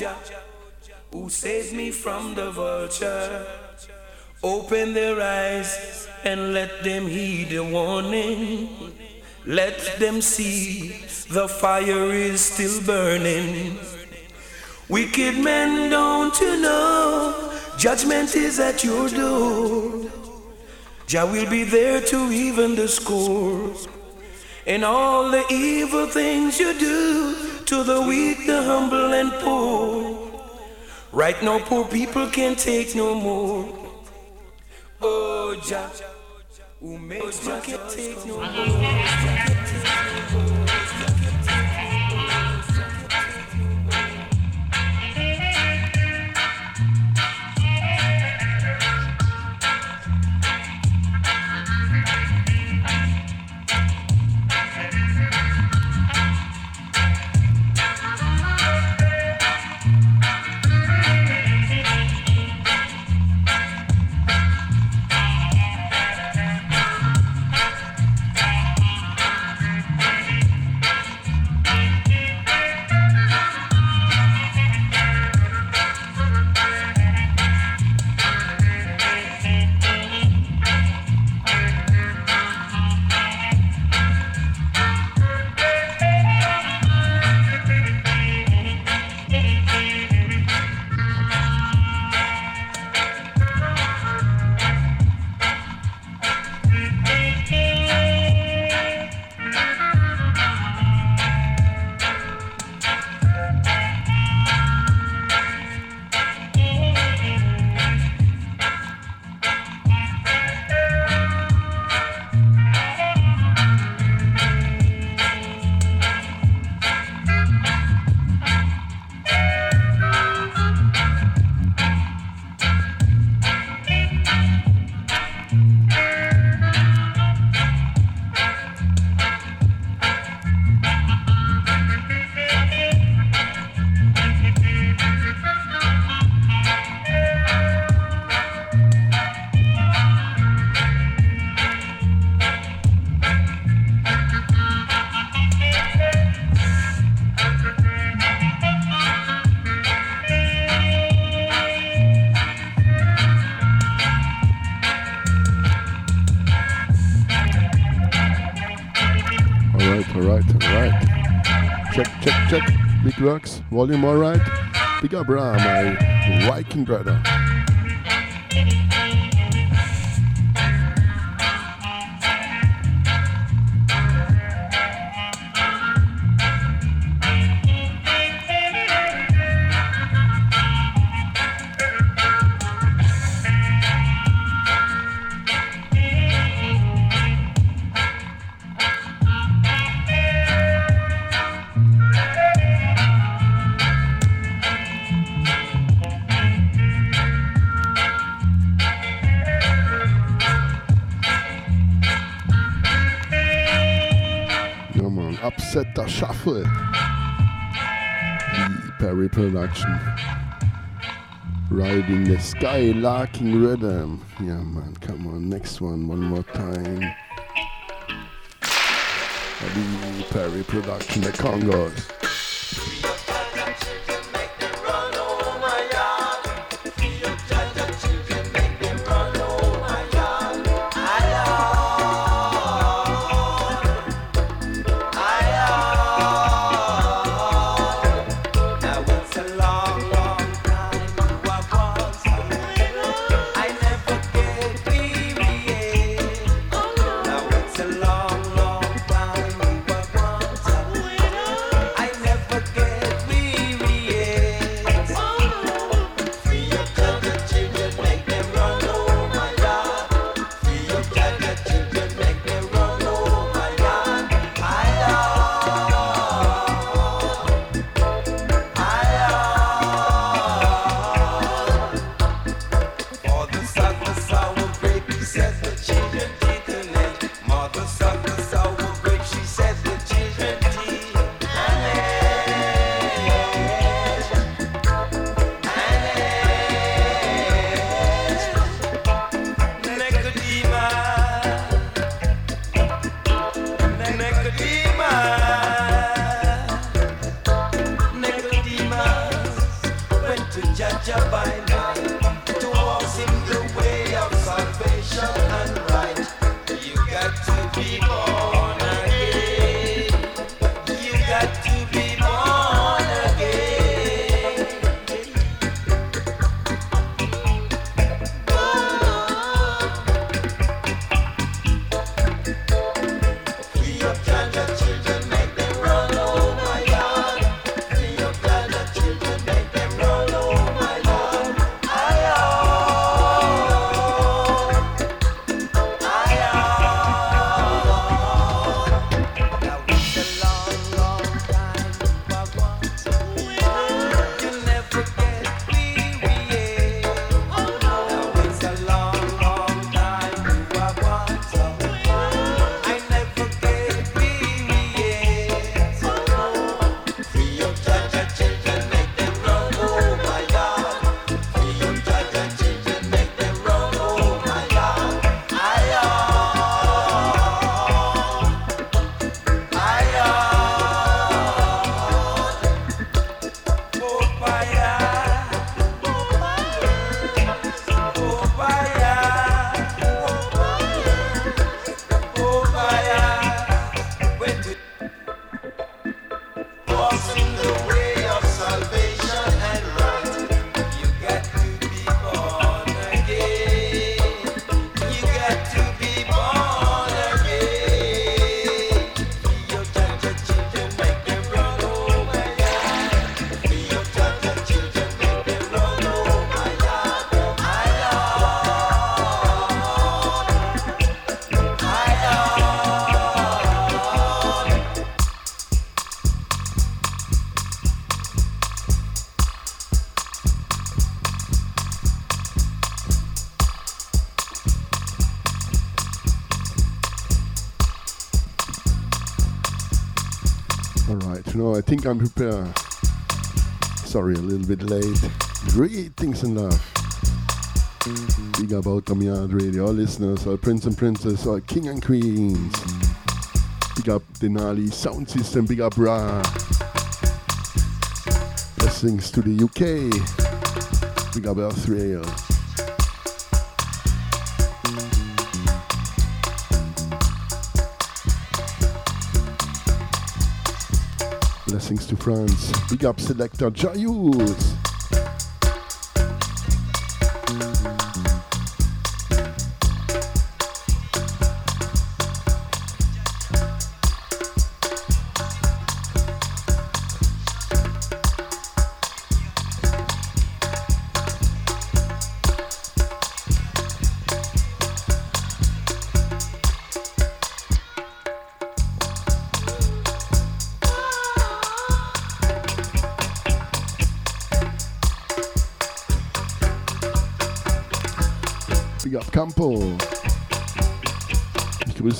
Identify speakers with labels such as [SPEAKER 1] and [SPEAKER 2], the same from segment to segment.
[SPEAKER 1] Jah, who saved me from the vulture. Open their eyes and let them heed the warning. Let them see the fire is still burning. Wicked men, don't you know? Judgment is at your door. Jah will be there to even the score. And all the evil things you do to the weak, the humble, and poor. Right now, poor people can't take no more. Oh, Jah, who makes can't take no more.
[SPEAKER 2] Works. Volume alright. Big up Bra, my Viking brother. Riding the Sky Larking Rhythm. Yeah, man, come on. Next one, one more time. The Perry Production, the Congos.
[SPEAKER 3] I think I'm prepared. Sorry, a little bit late. Greetings and love. Big up Outta Mi Yard Radio, all listeners, all prince and princess, all king and queens. Big up Denali Sound System, big up Ra. Blessings to the UK. Big up Australia. Blessings to France. Big up selector Jayus.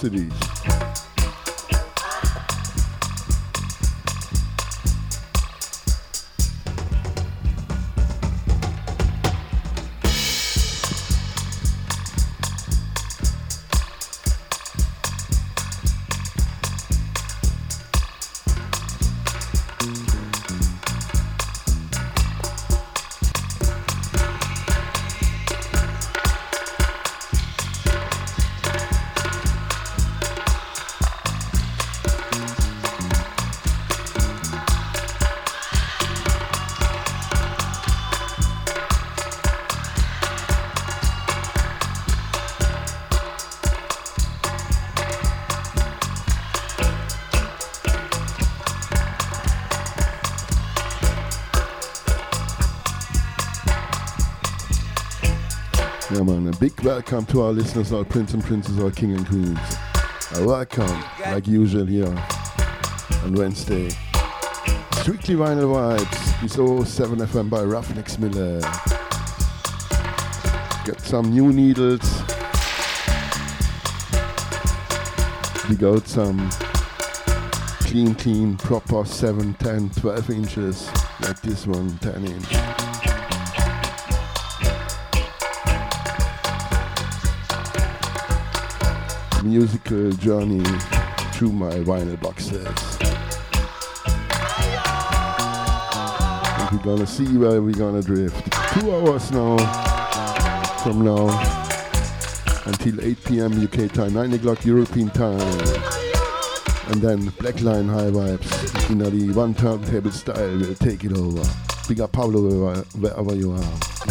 [SPEAKER 3] Ich big welcome to our listeners, our prince and princess, our king and queens. A welcome, like usual here on Wednesday. Strictly vinyl vibes. This 07 FM by Ruffneck Smille. Get some new needles. We got some clean, clean, proper 7, 10, 12 inches, like this one, 10 inch. Musical uh, journey through my vinyl boxes. And we're gonna see where we're gonna drift. Two hours now from now until 8 p.m. UK time, 9 o'clock European time. And then Blackline High Vibes in the one turntable style will take it over. Big up Pablo wherever you are.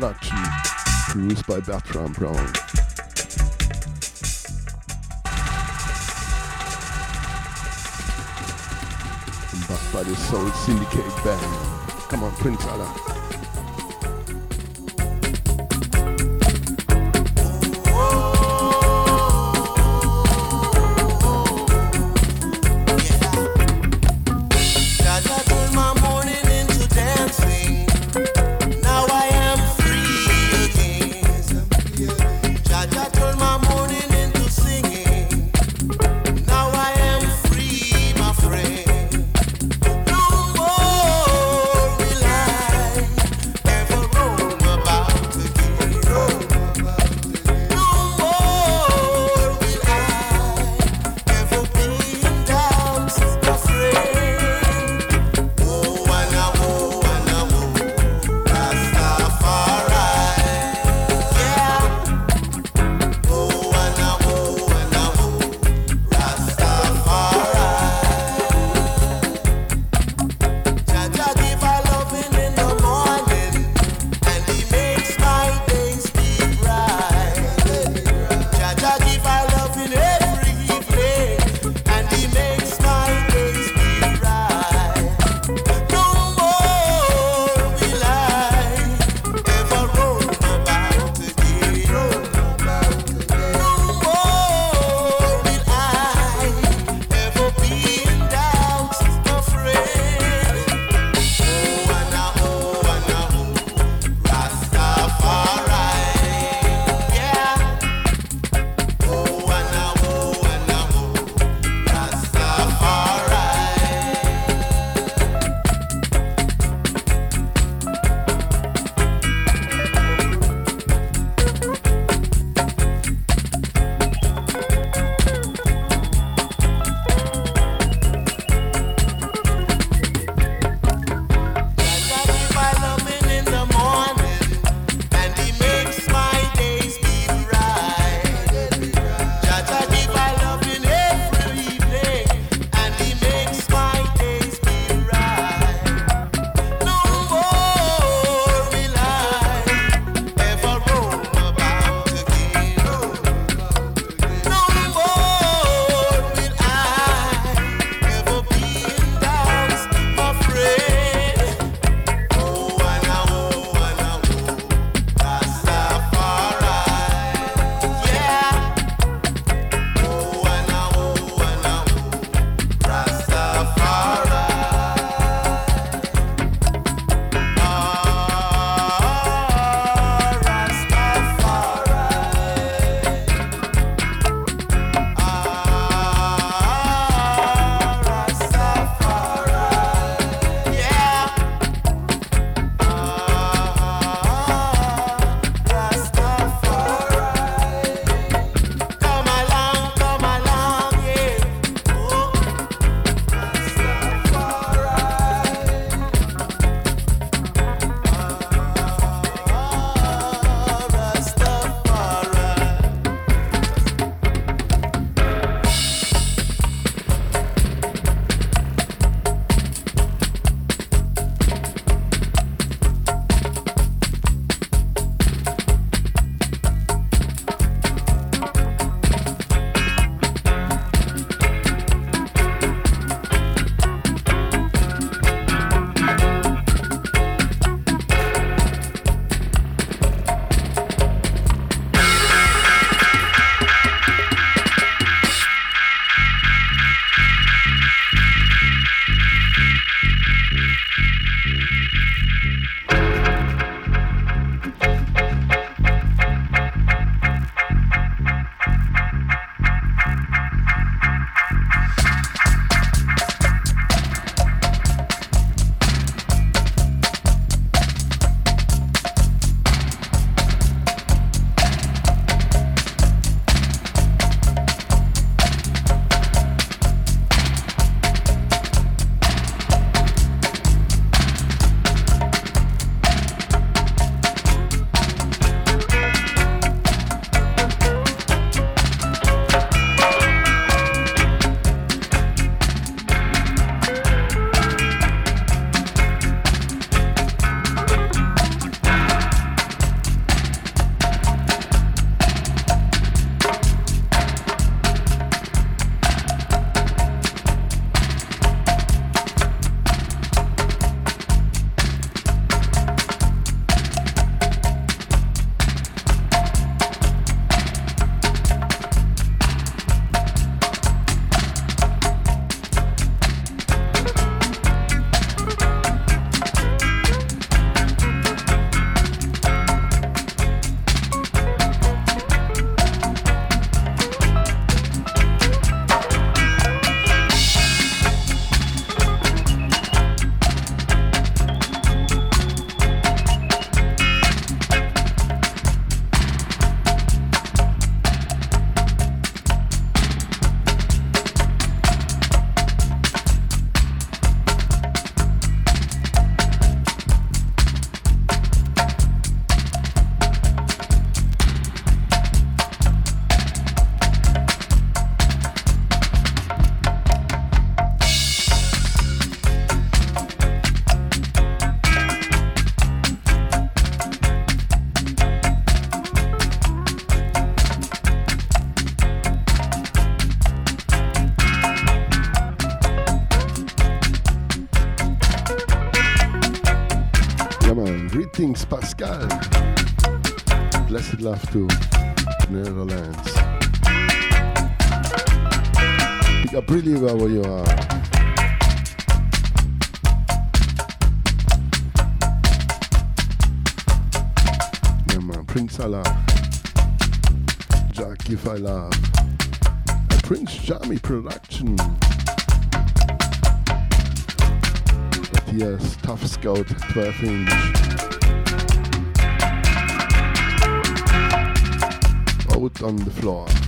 [SPEAKER 4] Production, produced by Bertram Brown. Backed by the Soul Syndicate Band. Come on, Prince
[SPEAKER 5] Alla. Pascal. Blessed love to Netherlands. Pick up really wherever you are. Prince Alla. Jack, if I love. A Prince Jammy production. Yes, Tough Scout 12 inch. On the floor.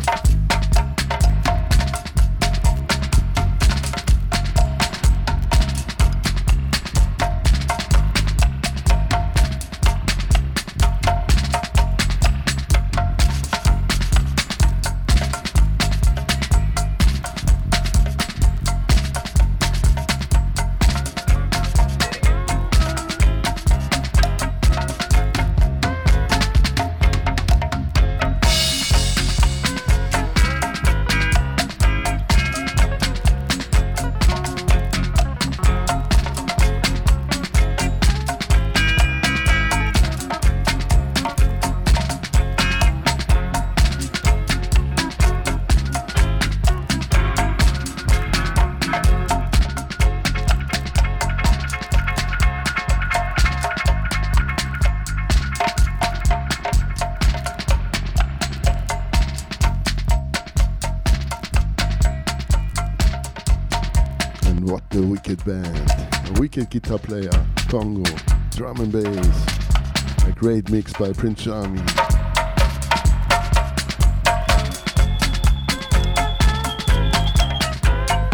[SPEAKER 5] Guitar player, Congo, drum and bass, a great mix by Prince Jammy.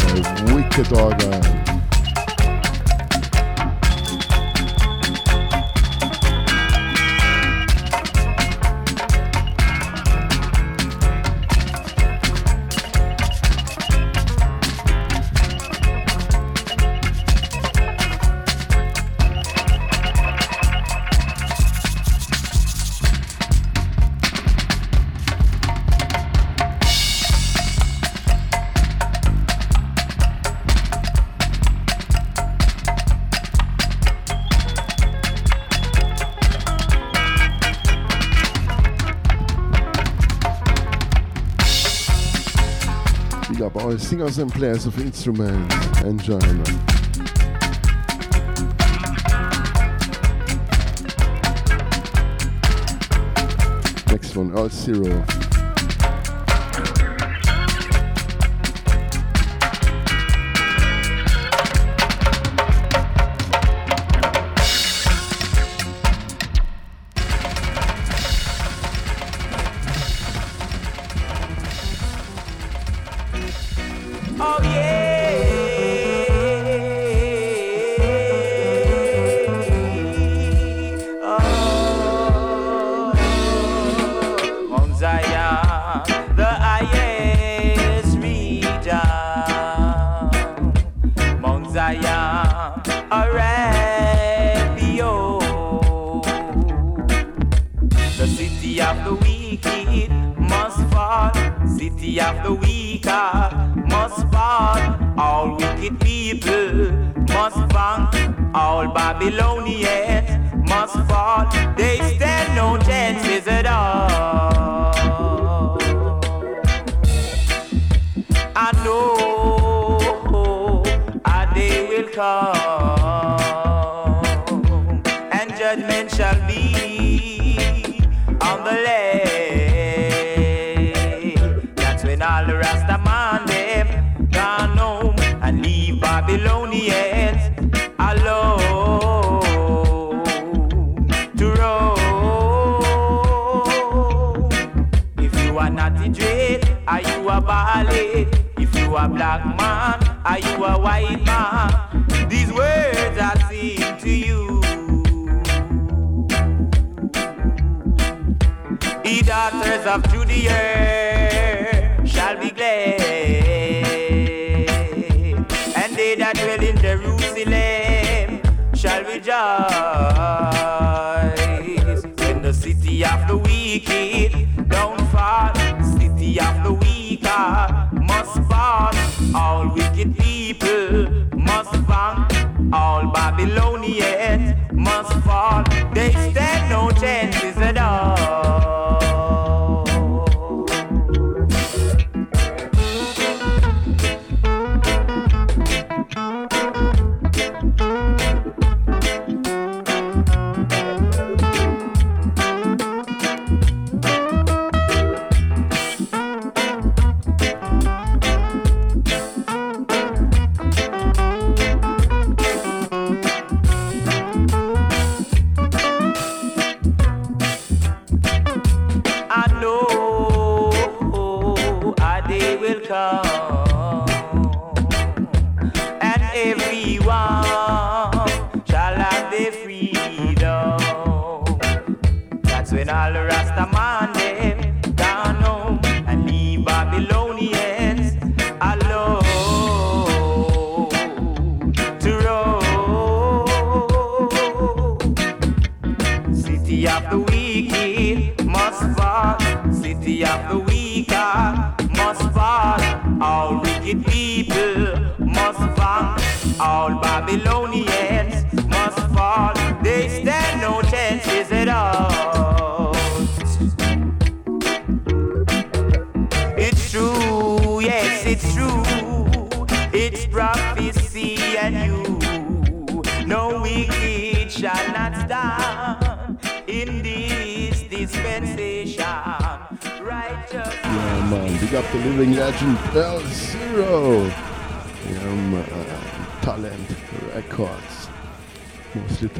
[SPEAKER 5] A wicked organ. Singers and players of instruments. Enjoy, man. Next one, Alt Zero.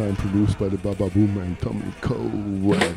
[SPEAKER 5] Time produced by the Baba Boom and Tommy Cole.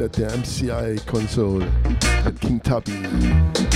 [SPEAKER 6] At the MCI console at King Tubby.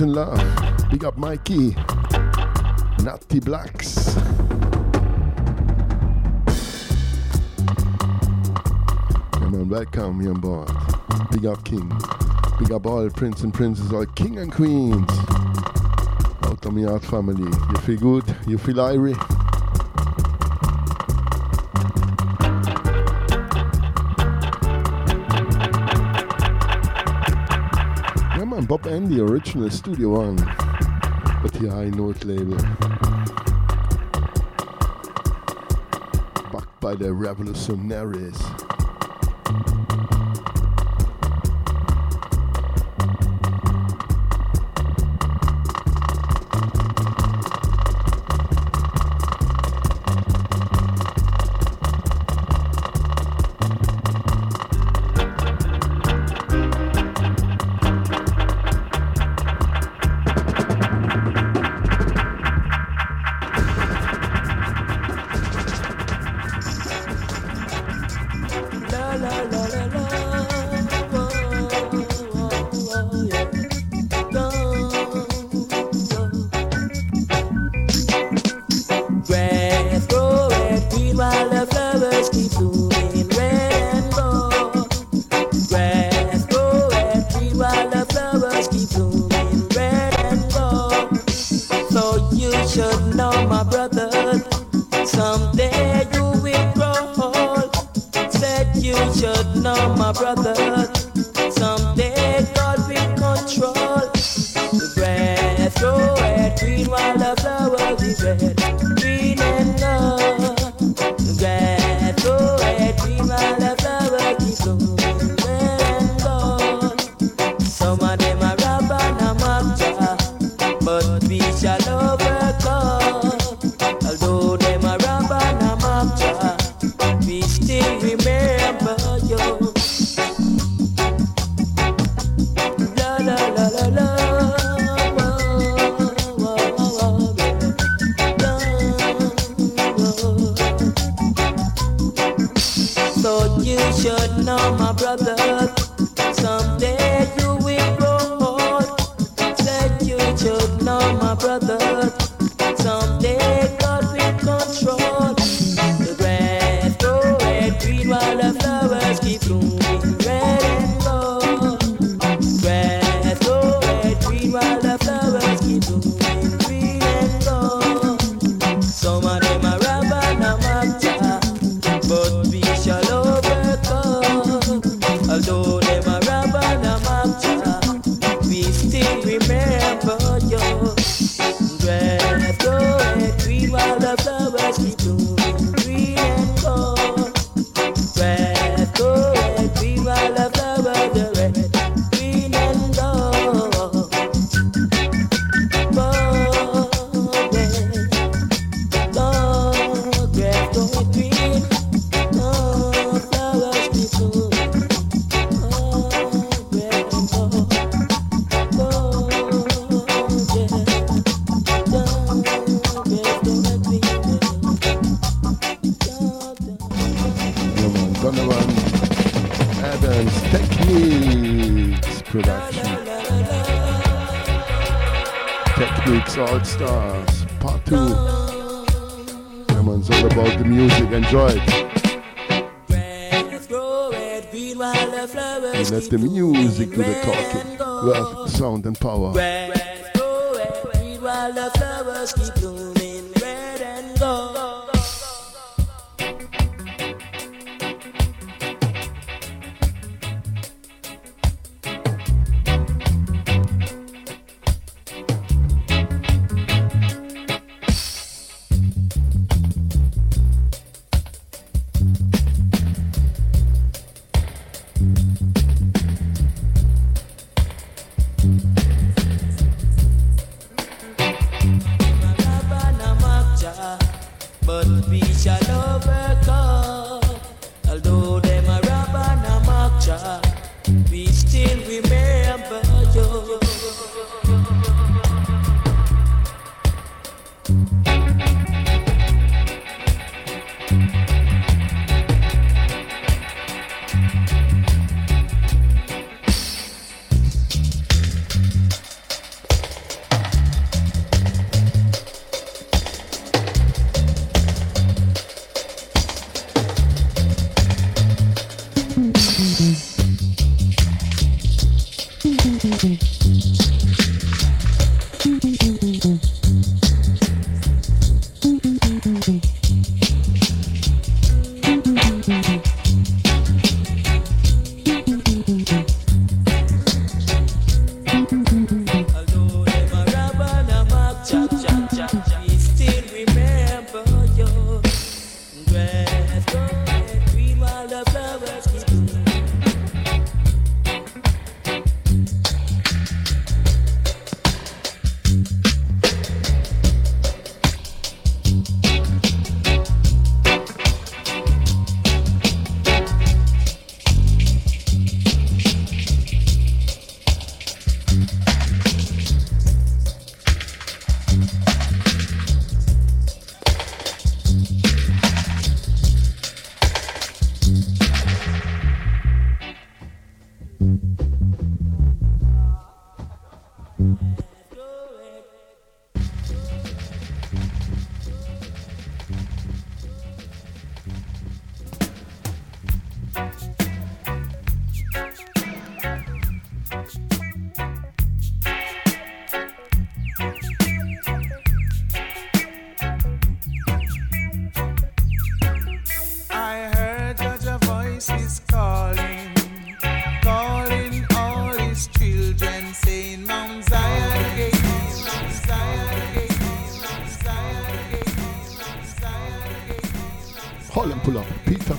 [SPEAKER 7] Greetings and love. Big up Mikey. Natty Blacks. Yeah, man, welcome, young boy. Big up King. Big up all prince and princess, all king and queens. Outta Mi Yard family. You feel good? You feel irie? Bob Andy, original Studio One. But the high note label. Backed by the revolutionaries.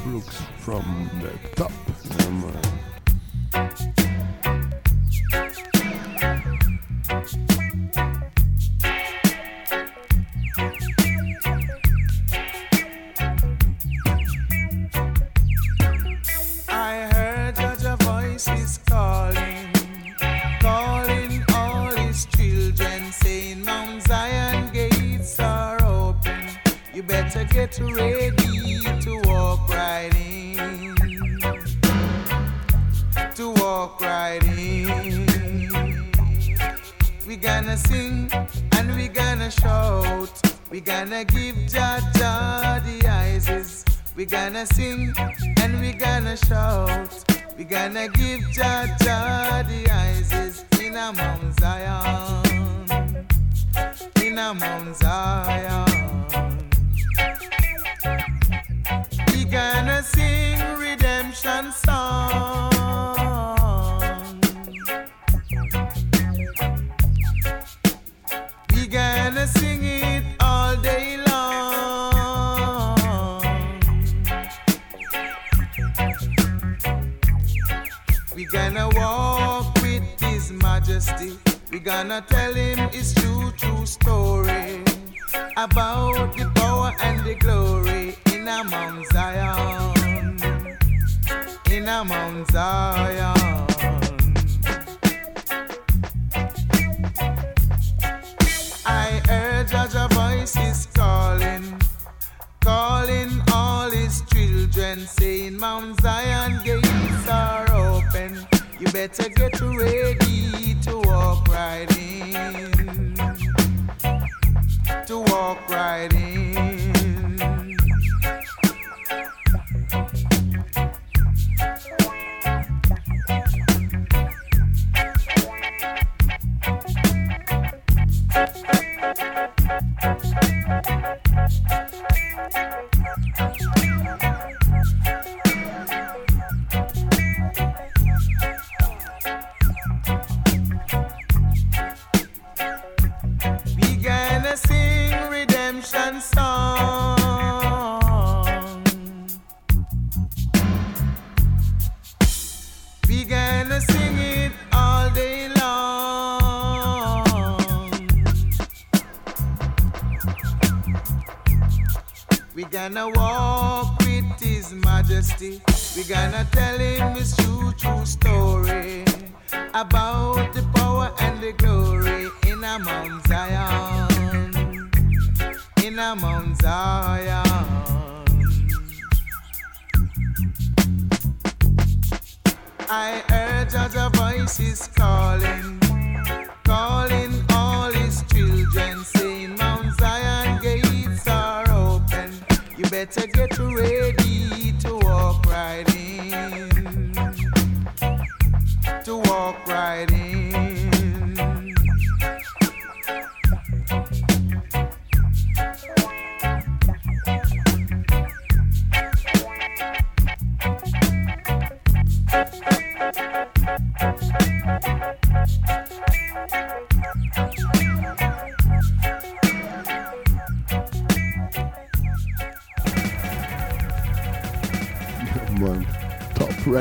[SPEAKER 7] Brooks from the top.
[SPEAKER 4] Um, we gonna take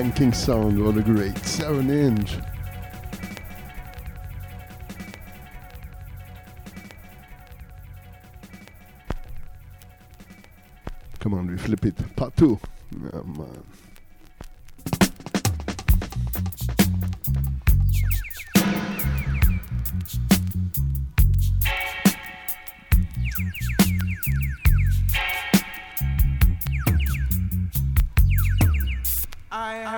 [SPEAKER 4] Ranking Sound, what a great 7 inch. Come on, we flip it. Part 2.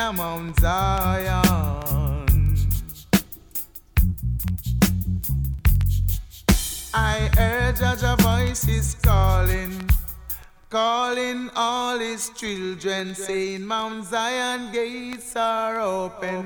[SPEAKER 8] a Mount Zion. I heard voice voices calling, calling all his children, saying, Mount Zion gates are open.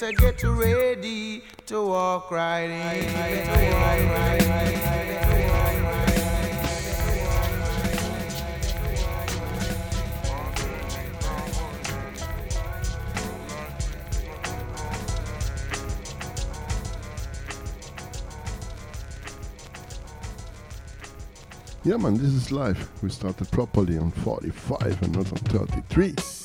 [SPEAKER 8] better get ready to walk right in.
[SPEAKER 4] Yeah, man, this is live. We started properly on 45 and not on 33.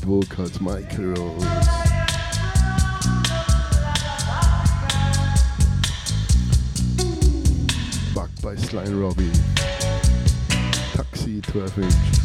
[SPEAKER 1] Lead vocals, Michael Rose. Backed by Sly Robbie. Taxi 12 inch.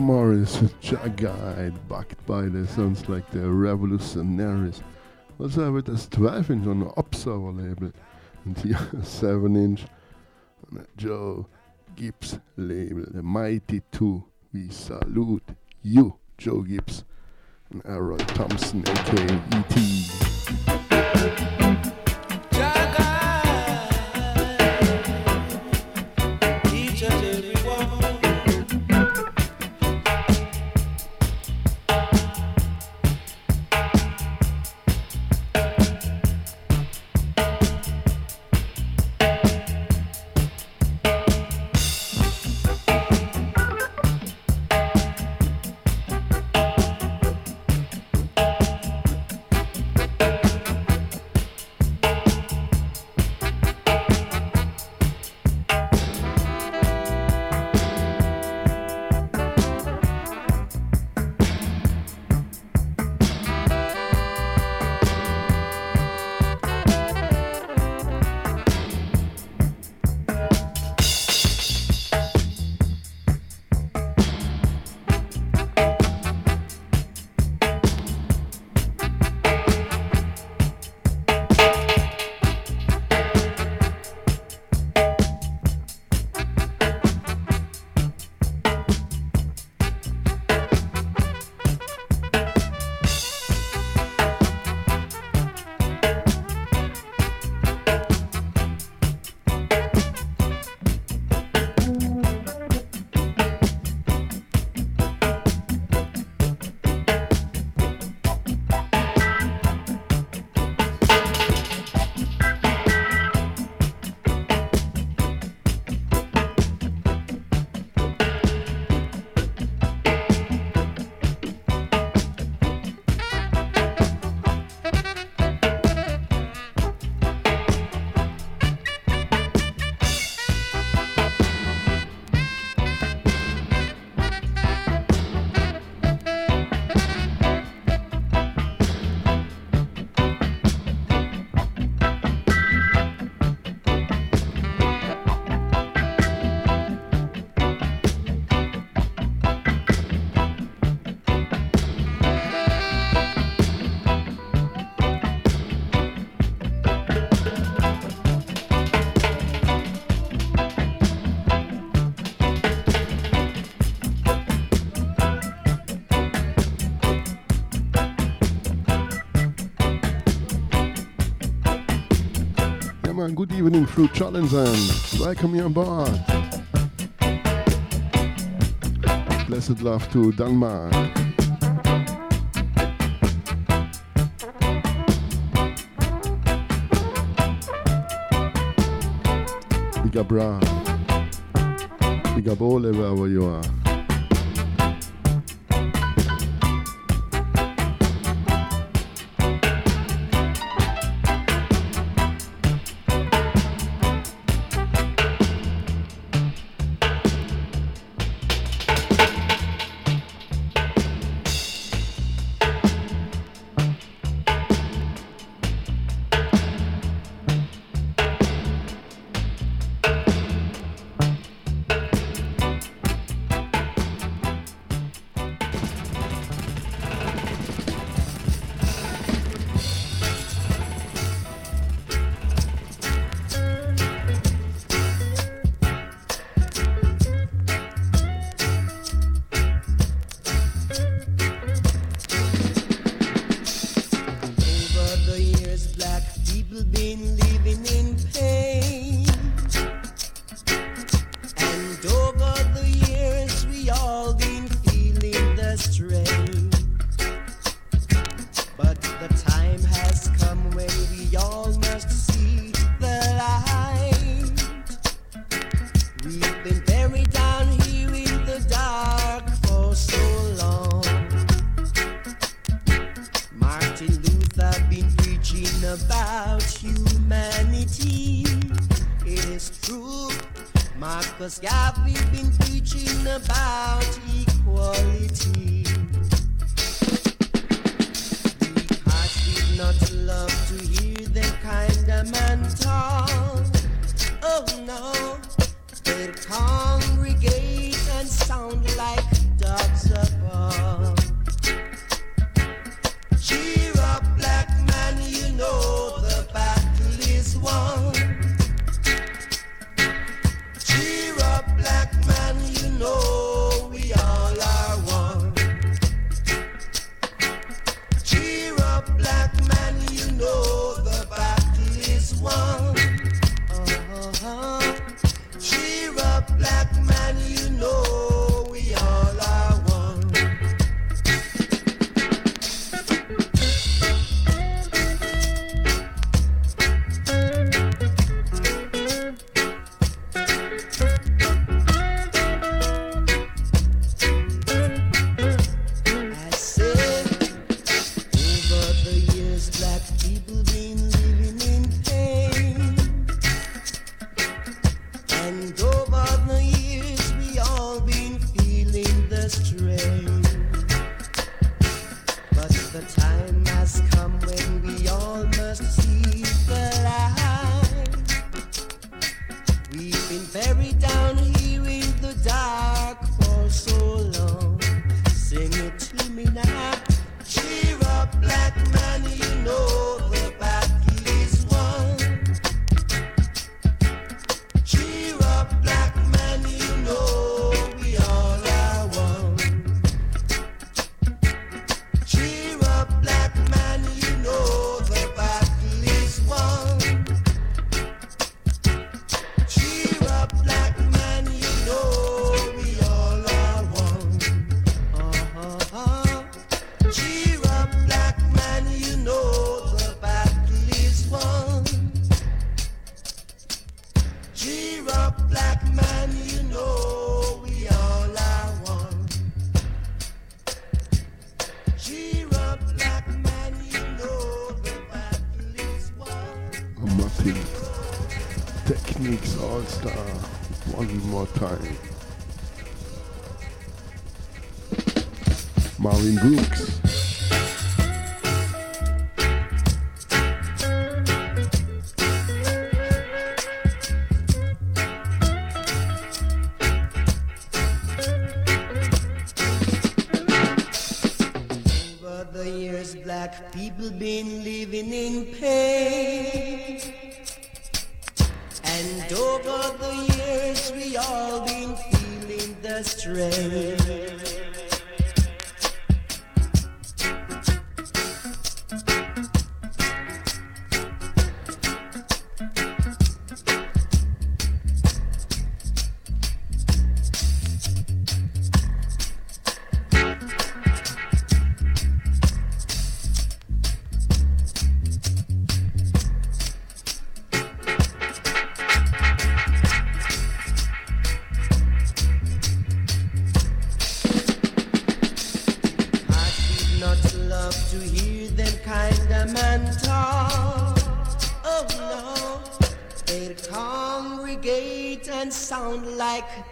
[SPEAKER 1] Morris the guide, backed by the sounds like the Revolutionaries. Also with das 12 inch on the Observer label and here 7 inch on the Joe Gibbs label, the Mighty 2. We salute you, Joe Gibbs and Errol Thompson, aka E.T.
[SPEAKER 9] evening, Fruit Challenge, and welcome you on board. Blessed love to Denmark. Big up, bra. Big up all wherever you are.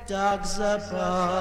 [SPEAKER 7] Dogs above.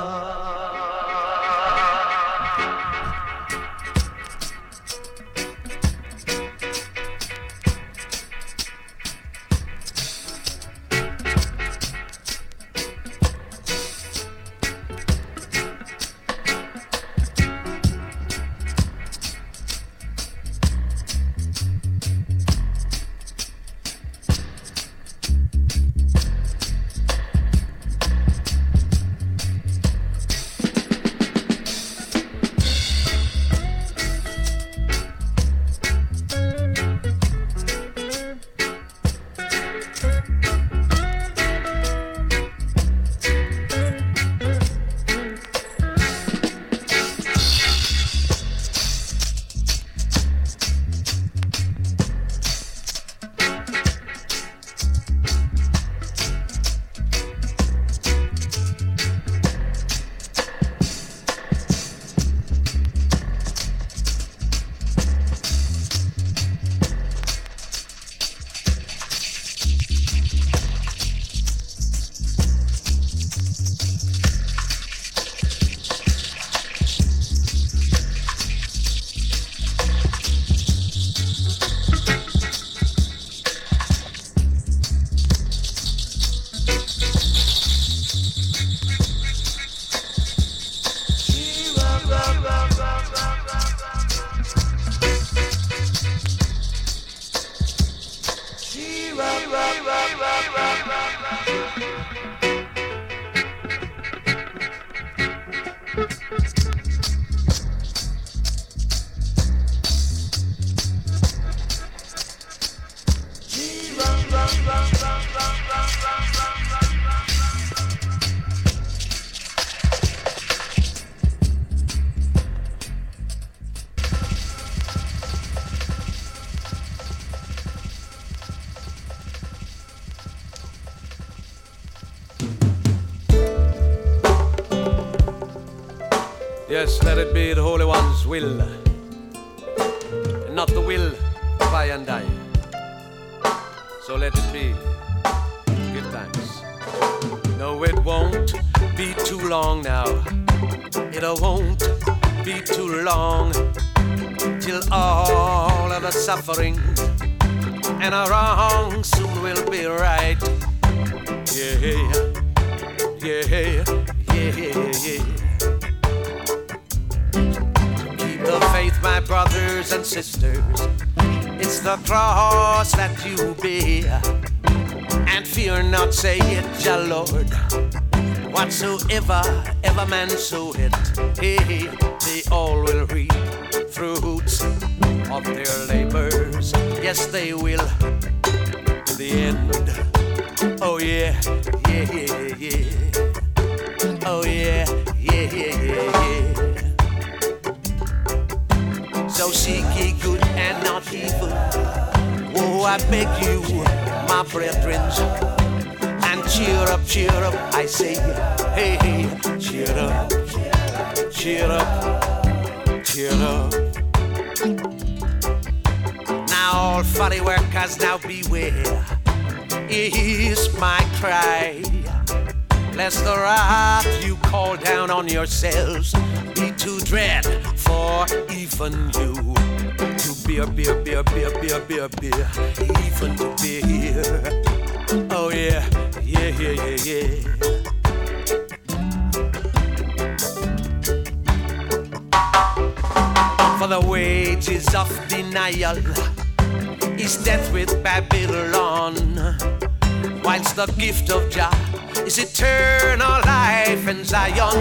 [SPEAKER 10] Will, not the will of I and I. So let it be. Give thanks. No, it won't be too long now. It won't be too long till all of the suffering and our wrong soon will be right. Yeah, yeah, yeah, yeah, yeah. Faith, my brothers and sisters. It's the cross that you bear. And fear not, say it, your Lord. Whatsoever, ever man sow it, hey, they all will reap fruits of their labors. Yes, they will. In the end. Oh, yeah, yeah, yeah, yeah. Oh, yeah, yeah, yeah, yeah, yeah. So seek ye good and not evil. Oh, I beg you, my brethren. And cheer up, cheer up, I say. Hey, hey, cheer up, cheer up, cheer up. Now, all funny workers, now beware. Is my cry. Lest the wrath you call down on yourselves be too dread for even you to bear, bear, bear, bear, bear, bear, bear, even to bear. Oh yeah, yeah, yeah, yeah, yeah. For the wages of denial is death with Babylon, whilst the gift of Jah is eternal life in Zion.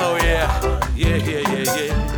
[SPEAKER 10] Oh yeah, yeah, yeah, yeah, yeah.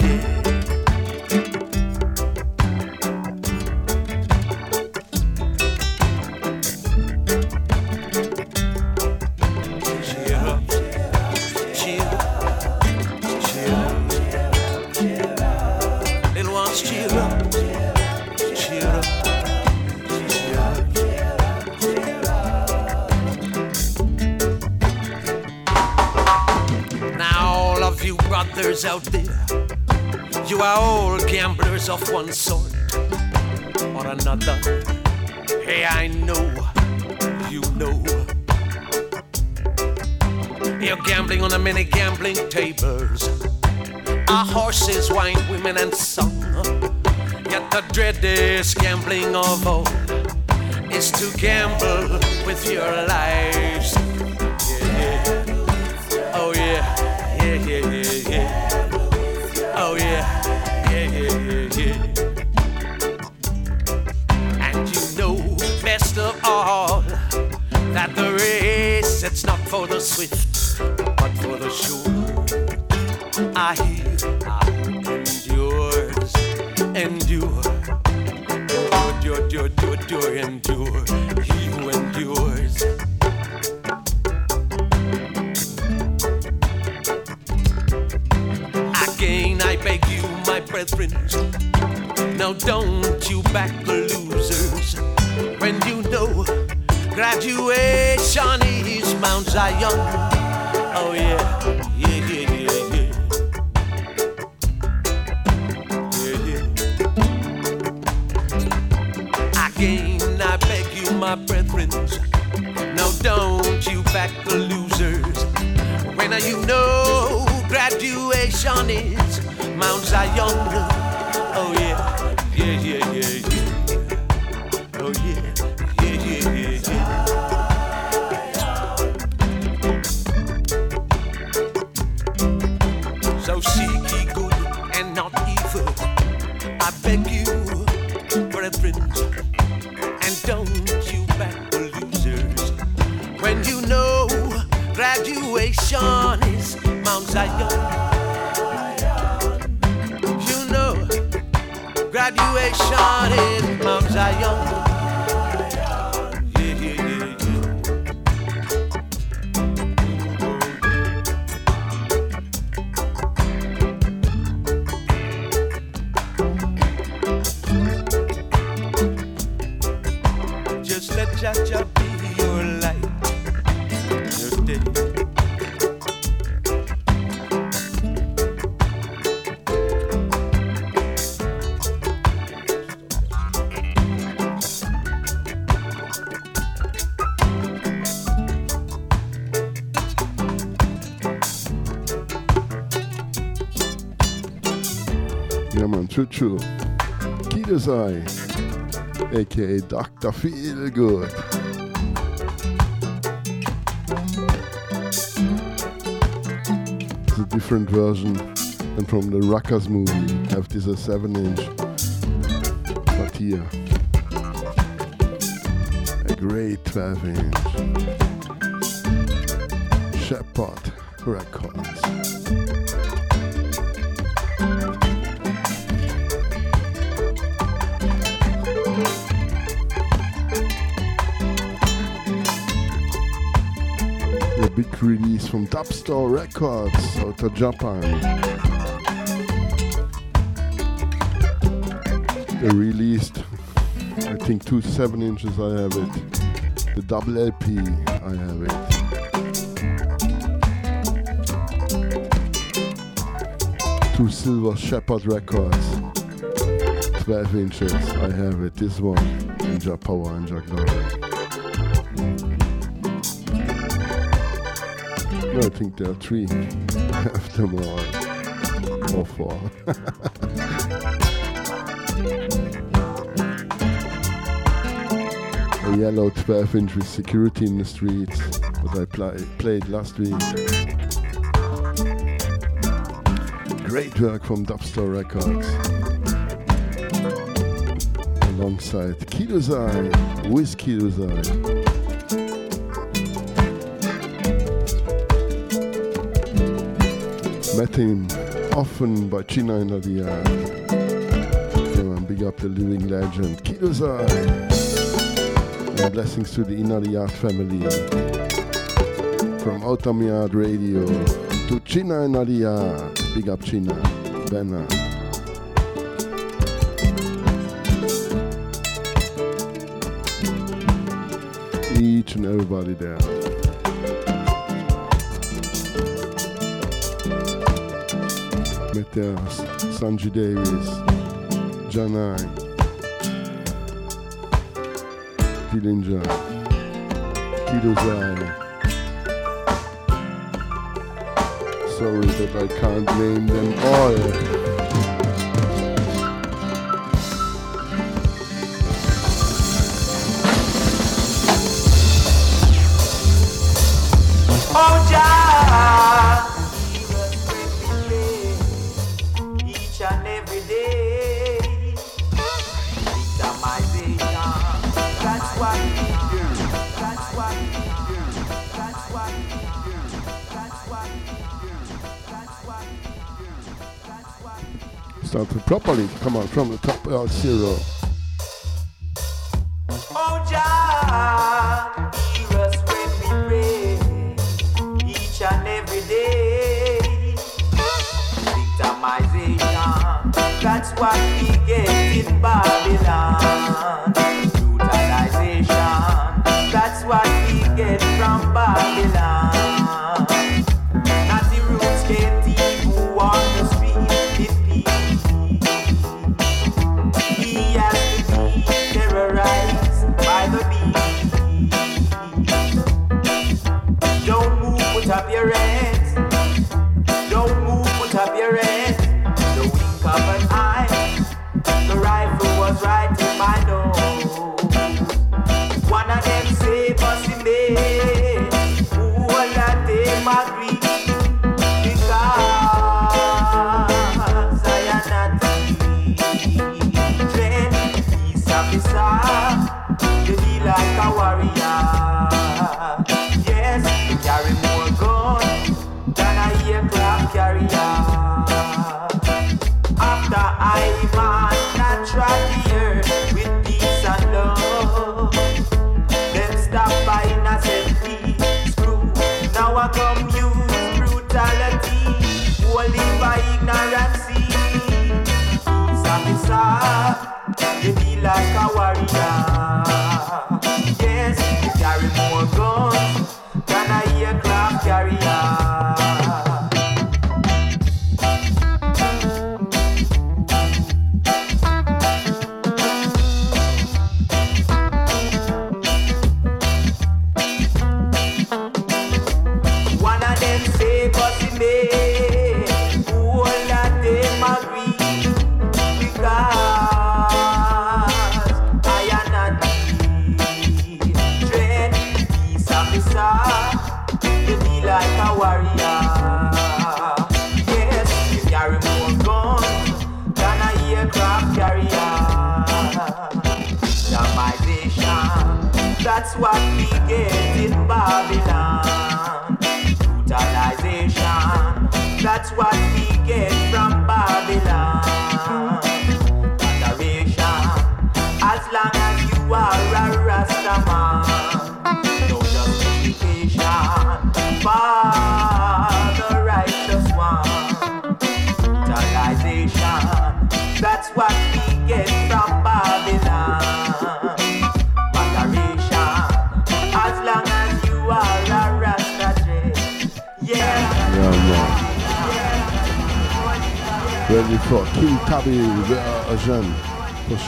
[SPEAKER 10] Brothers out there, You are all gamblers of one sort or another. Hey, I know, you know. You're gambling on the many gambling tables. Our horses, wine, women, and song. Yet the dreadest gambling of all is to gamble with your lives. Yeah, yeah. Oh yeah, yeah, yeah, yeah, yeah. Oh yeah, yeah, yeah, yeah. And you know, best of all, that the race it's not for the swift, but for the sure. I hear, I endures, endure, endure, endure, endure, endure, endure. Brethren, now don't you back the losers. When you know graduation is Mount Zion. Oh yeah, yeah, yeah, yeah. Again, I beg you, my brethren, now don't you back the losers. When you know graduation is Mount Zion. Oh yeah, yeah, yeah, yeah, yeah. Oh yeah, yeah, yeah, yeah, yeah. So seek ye good and not evil. I beg you, brethren, and don't you back the losers. When you know graduation is Mount Zion. Graduation is Mount Zion. Yeah, yeah, yeah. Just let Jaja be
[SPEAKER 3] Ja, Kiddus I, aka Dr. Feelgood. It's a different version than from the Rockers movie. Have this a 7 inch. But here, a great 12 inch. Shepard Records. Big release from Dubstore Records out of Japan. They released, I think, two seven inches. I have it. The double LP, I have it. Two Silver Shepherd Records, 12 inches. I have it. This one, Ninja Power, Ninja Glory. No, I think there are three. Have them all. Or four. A yellow 12 inch with security in the streets, what I pl- played last week. Great work from Dubstore Records. Alongside Kiddus I, with Kiddus I. Met him often by Chino in the yard. Yeah, uh, man, big up the living legend, Kiddus I. And blessings to the Inariyat family. From Outta Mi Yard Radio to China Inariyat. Big up China. Benna. Each and everybody there.
[SPEAKER 5] Prometheus, um, Sangie Davis, Janai, Dillinger, Kiddus I. Sorry that I can't name them all. Properly. Come on, from the top, uh, zero.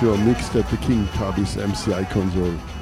[SPEAKER 5] Sure mixed at the King Tubby's MCI console.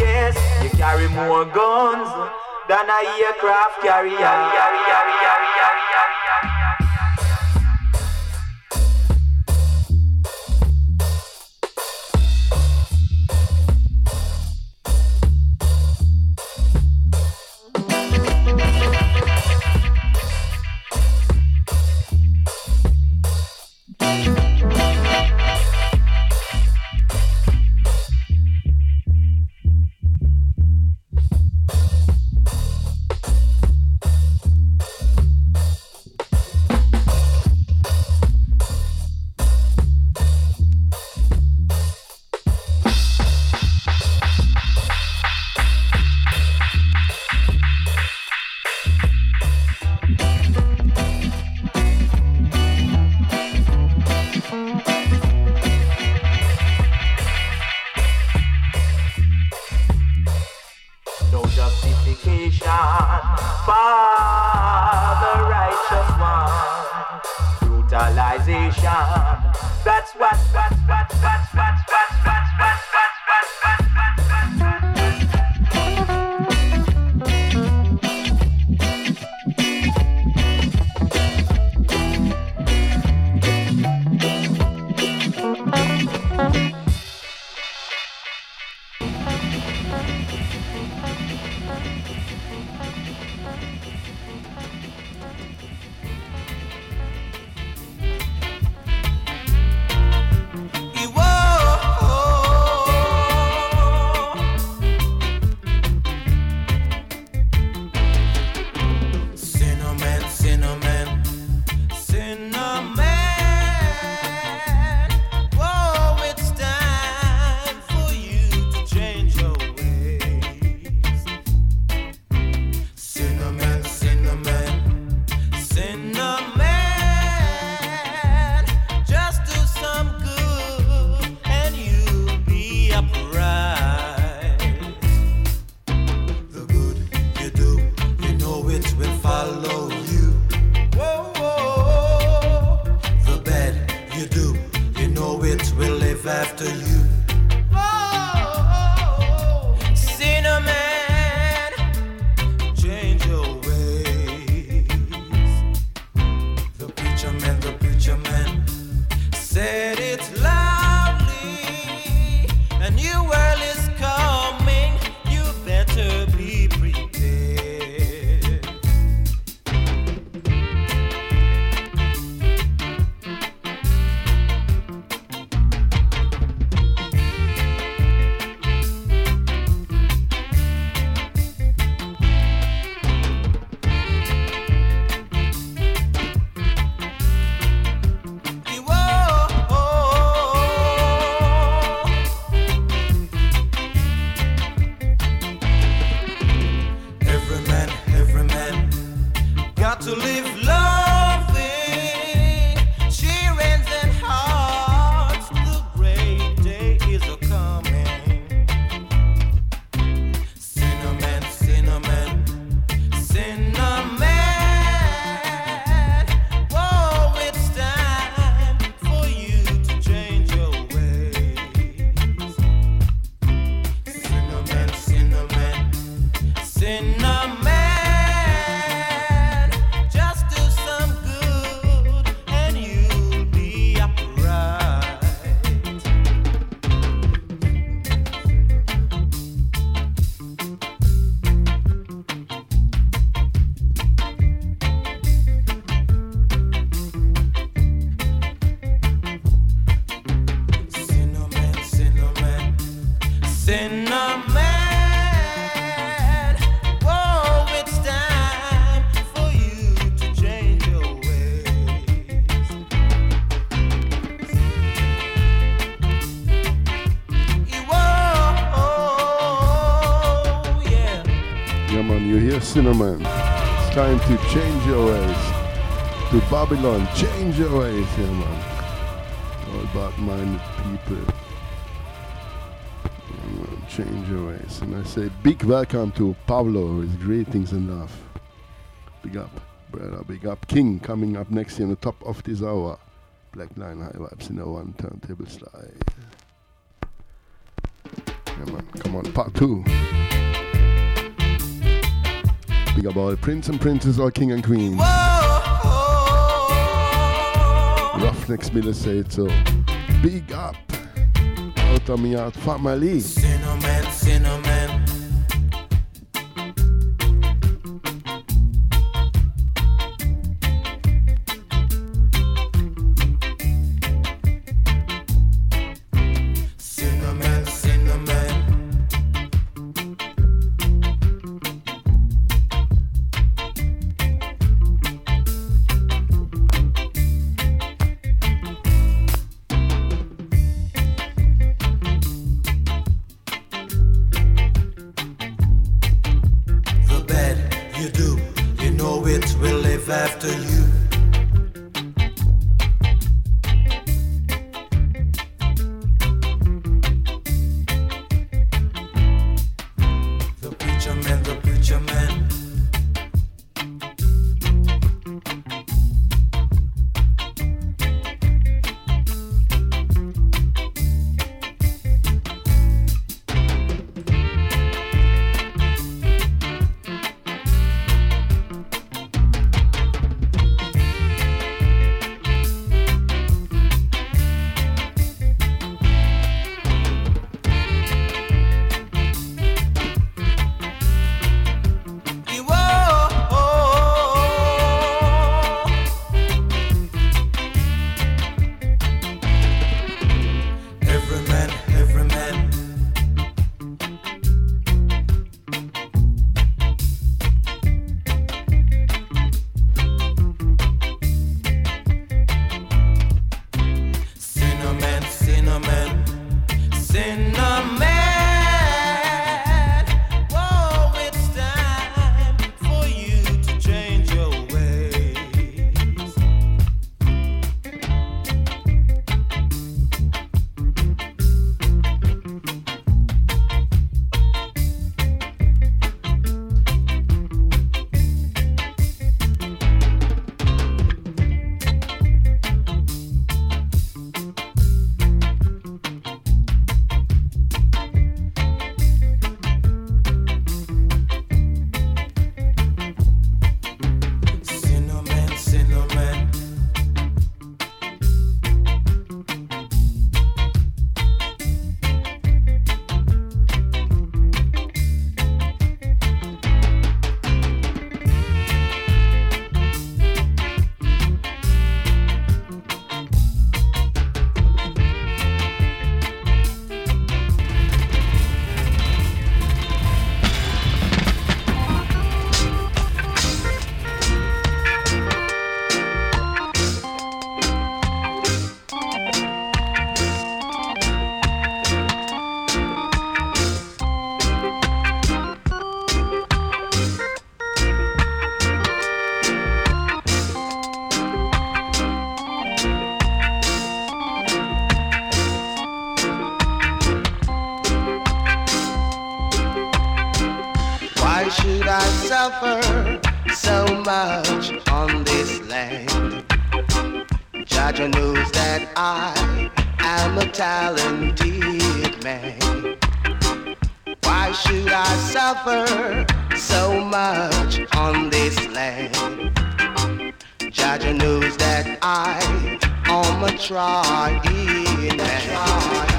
[SPEAKER 4] Yes, you carry more guns than a aircraft carrier.
[SPEAKER 3] Babylon, change your ways, yeah, man. All about minded people. Change your ways. And I say big welcome to Pablo with greetings and love. Big up. brother. Big up King coming up next in the top of this hour. Black Line High Vibes in the one turntable slide. Yeah, man. Come on, part two. Big up all Prince and Princess, all King and Queen. Ruffneck Smille said so. Big up. Outta Mi Yard family.
[SPEAKER 4] Cinnamon. Cinnamon,
[SPEAKER 9] Jah knows that I am a talented man. Why should I suffer so much on this land? Jah knows that I am a trying man.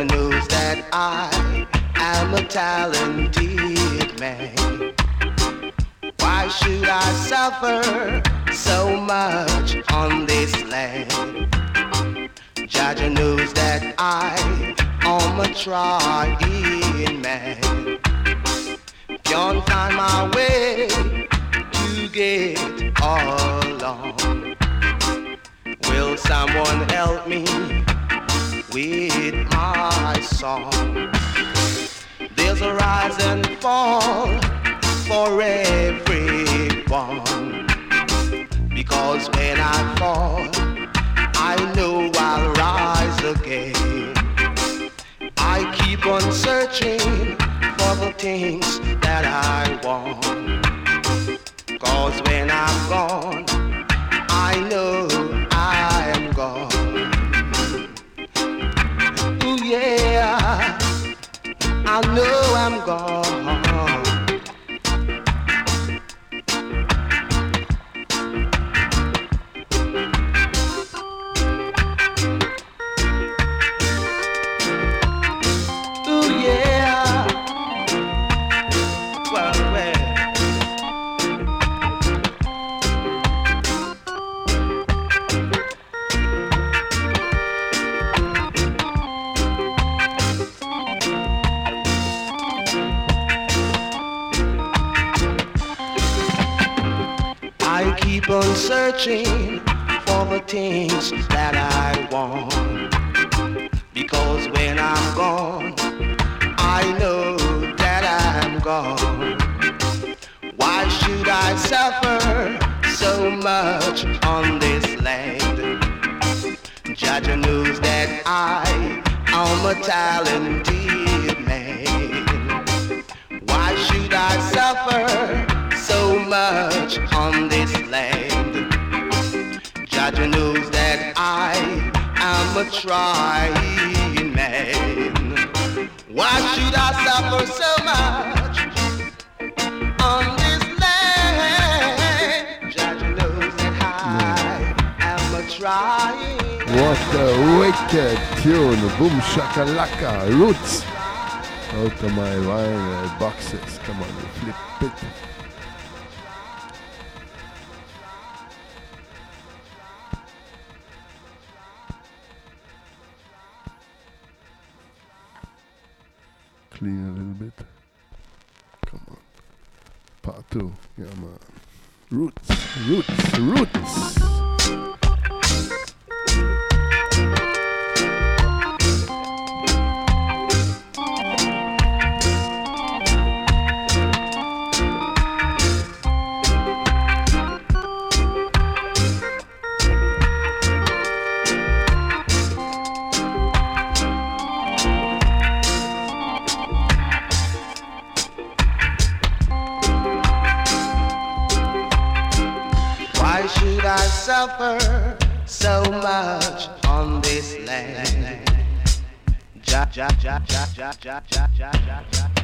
[SPEAKER 9] Jah knows that I am a talented man. Why should I suffer so much on this land? Jah knows that I am a trying man. Can't find my way to get along. Will someone help me with my song? There's a rise and fall for everyone. Because when I fall, I know I'll rise again. I keep on searching for the things that I want. Cause when I'm gone, I know yeah, I know I'm gone. On searching for the things that I want. Because when I'm gone, I know that I'm gone. Why should I suffer so much on this land? Jah knows that I am a talented man. Why should I suffer so much on this land? Jah knows that I am a trying man. Why should I suffer so much on this land? Jah knows that I am a trying.
[SPEAKER 3] What a wicked tune. Boom shakalaka. Roots. Out of my vinyl boxes. Come on, flip it. Clean a little bit. Come on. Part two. Yeah, man. Roots, roots, roots.
[SPEAKER 9] Suffer so much on this land? Ja, ja, ja, ja, ja, ja, ja, ja, ja,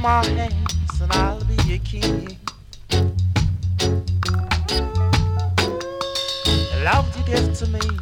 [SPEAKER 11] My hands and I'll be your king. Love you give to me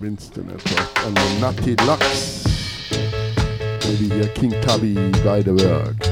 [SPEAKER 3] Winston Network and the Nutty Lux. Maybe here King Tubby by the work.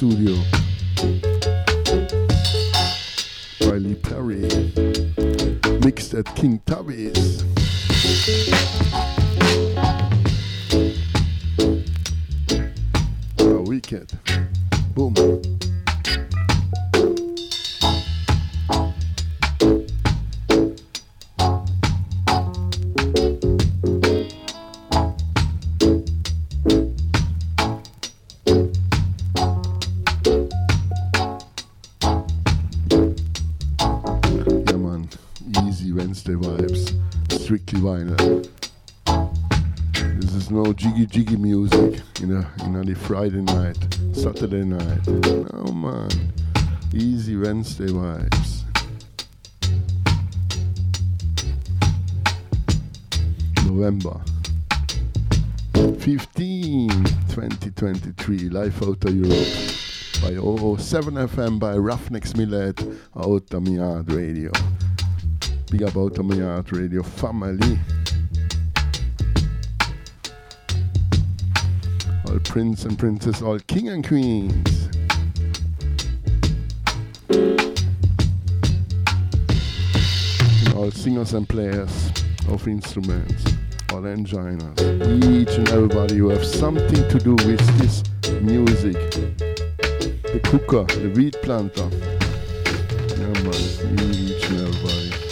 [SPEAKER 3] Studio Lee Perry. Mixed at King Tubby's. Wednesday vibes. November 15, 2023, live out of Europe by 007 FM by Roughnecks Millet Yard Radio. Big up of Radio family. All prince and princess, all king and queens. All singers and players of instruments, all engineers, each and everybody who have something to do with this music. The cooker, the wheat planter. Yeah man, each and everybody.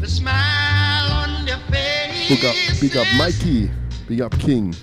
[SPEAKER 3] The smile on your face.
[SPEAKER 11] Big up, big up Mikey. Big up King.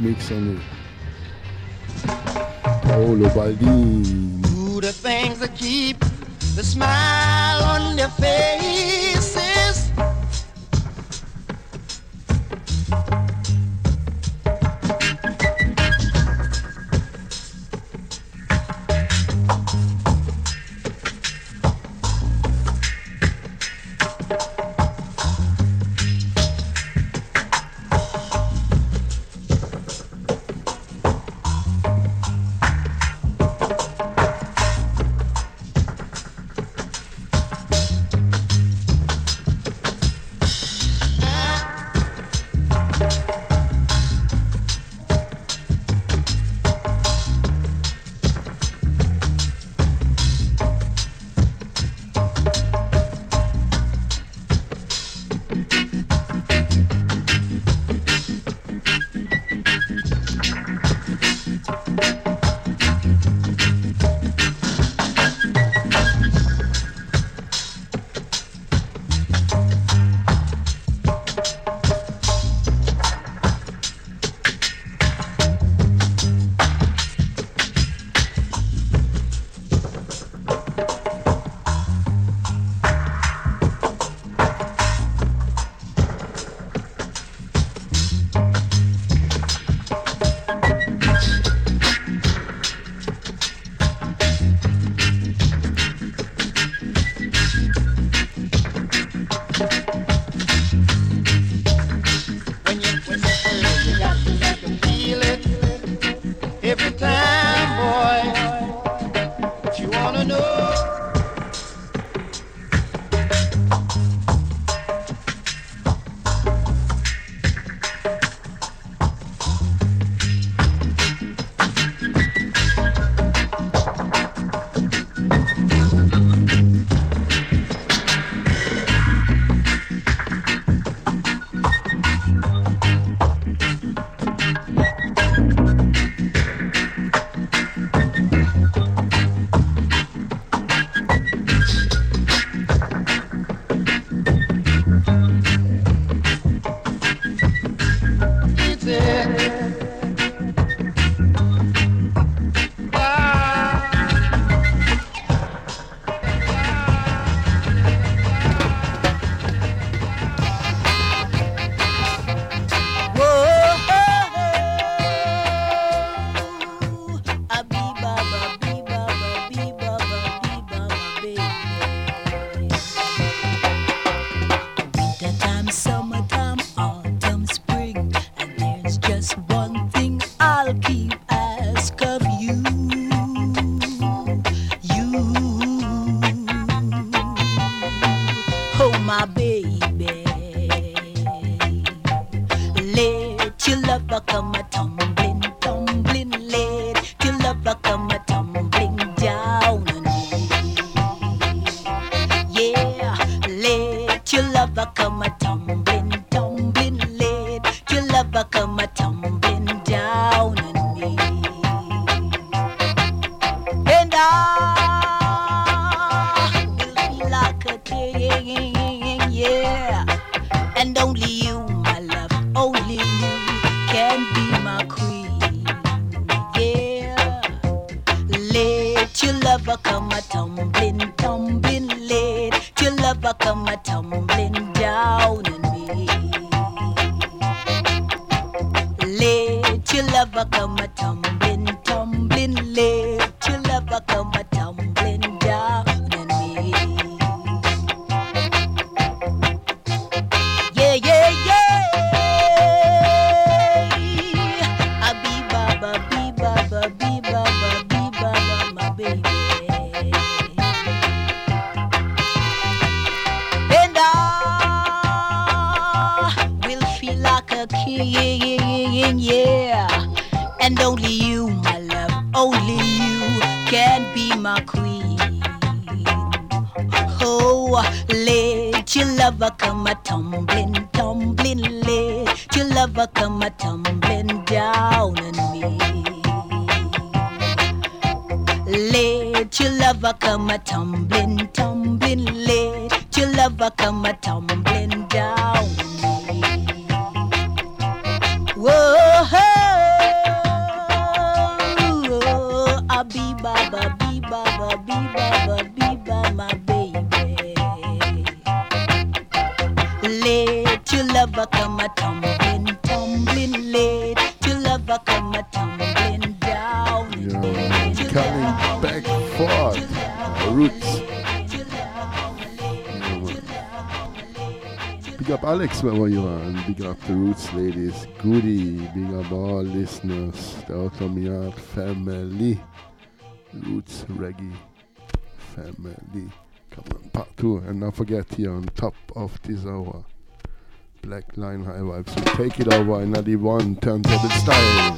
[SPEAKER 3] More top mix on it. Oh, Paolo Baldini.
[SPEAKER 7] Do the things that keep the smile on your faces.
[SPEAKER 6] Alex wherever you are, big up the Roots ladies. Goody, big up all listeners, the Outta Mi Yard family. Roots Reggae family. Come on, part two, and don't forget here on top of this hour. Black Line High Vibes. So take it over in 91 turntable style.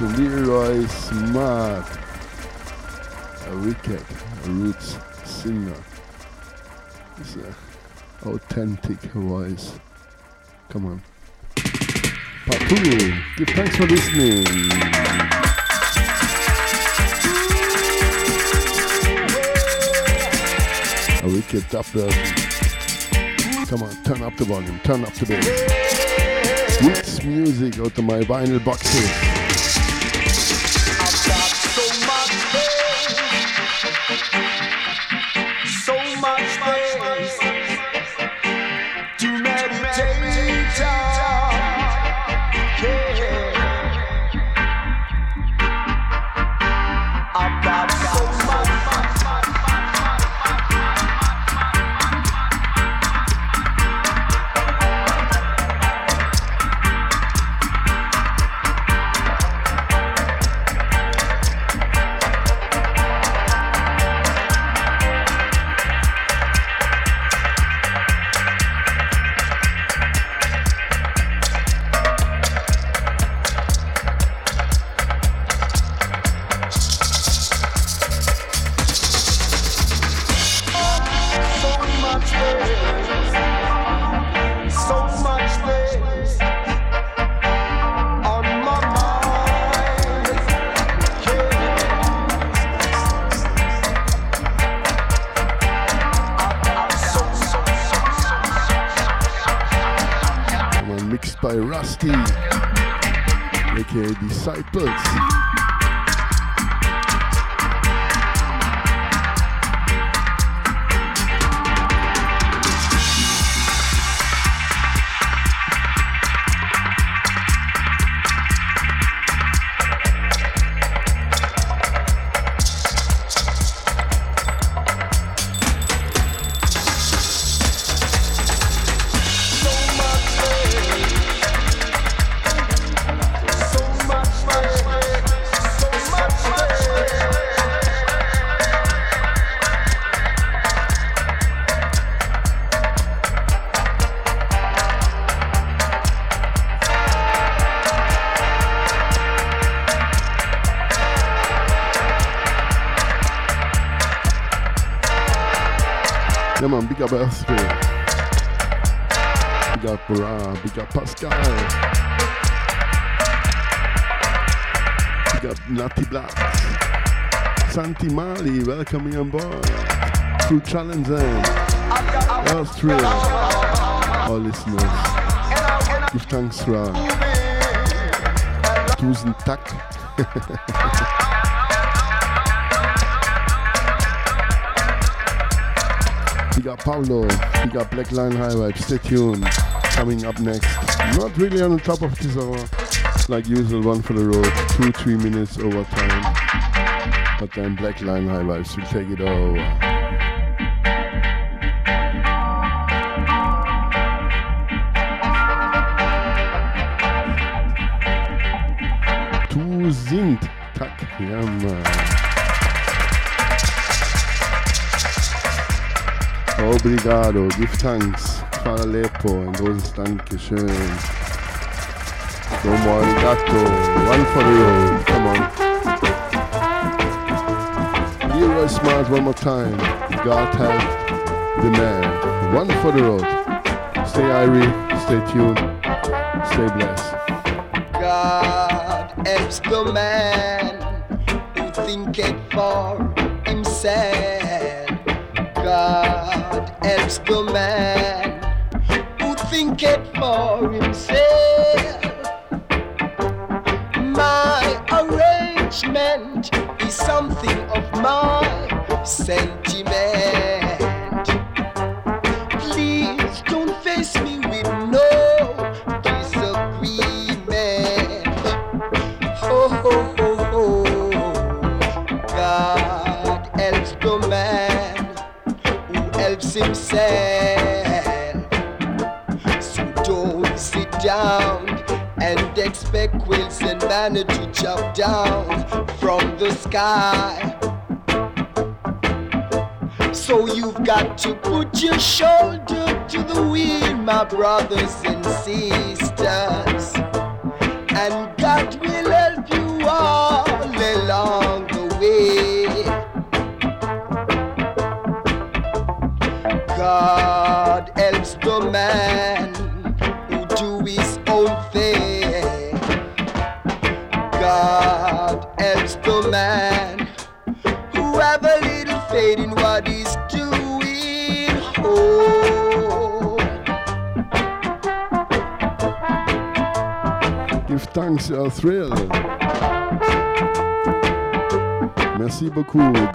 [SPEAKER 3] Production Leroy Smart, a wicked roots singer. It's an authentic voice. Come on. Papu, give thanks for listening. A wicked version. Come on, turn up the volume, turn up the bass. Roots music out of my vinyl boxes. Big up Earthsphere. Big up Bra, big up Pascal. Big up Natty Black. Santi Mali, welcome me on board. Through Challenge End. Earthsphere. All listeners. Give thanks for Tusen Tack. Big up Pablo. Big up Black Line High Vibe. Stay tuned. Coming up next. Not really on the top of this hour. Like usual, one for the road. Two, three minutes over time. But then Black Line High Vibes will take it over. sind. Tack, ja, Mann. Obrigado, give thanks. Fala Lepo, ein großes Dankeschön. Domo arigato, one for the road, come on. Leroy Smart one more time. God help the man. One for the road. Stay irie, stay tuned, stay blessed.
[SPEAKER 9] God helps the man who thinketh for himself. God helps the man who thinketh for himself. My arrangement is something of my sentiment. Sky. So you've got to put your shoulder to the wheel, my brothers and sisters.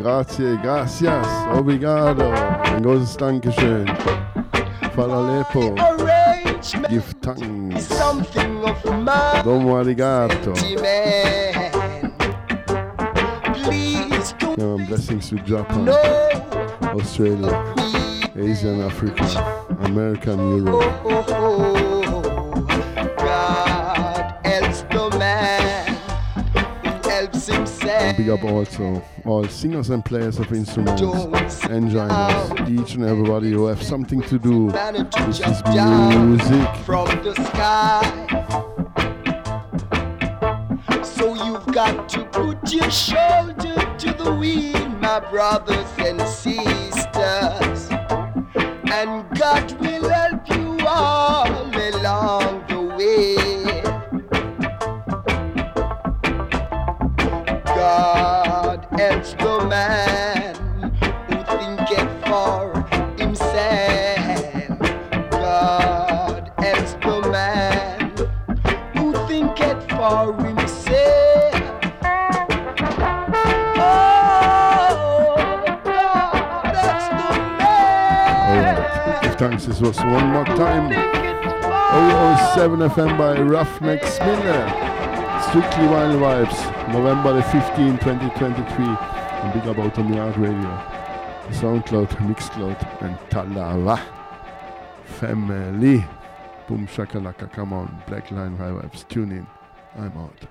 [SPEAKER 3] Grazie, gracias, obrigado. Ein großes Dankeschön. Fala Lepo,
[SPEAKER 9] Arrangement
[SPEAKER 3] give thanks. Domo arigato. Yeah, blessings to Japan, Australia,
[SPEAKER 9] me.
[SPEAKER 3] Asia and Africa, America and Europe. Big up also all singers and players of instruments, engineers, each and everybody who have something to do with this music.
[SPEAKER 9] from the sky. So you've got to put your shoulder to the wheel, my brothers
[SPEAKER 3] FM by Ruffneck Smille. Strictly Vinyl Vibes, November the 15th, 2023. And big up Outta Mi Yard Radio, Soundcloud, Mixcloud, and Talawa. Family. Boom shakalaka, come on. Black Line Vibes, tune in. I'm out.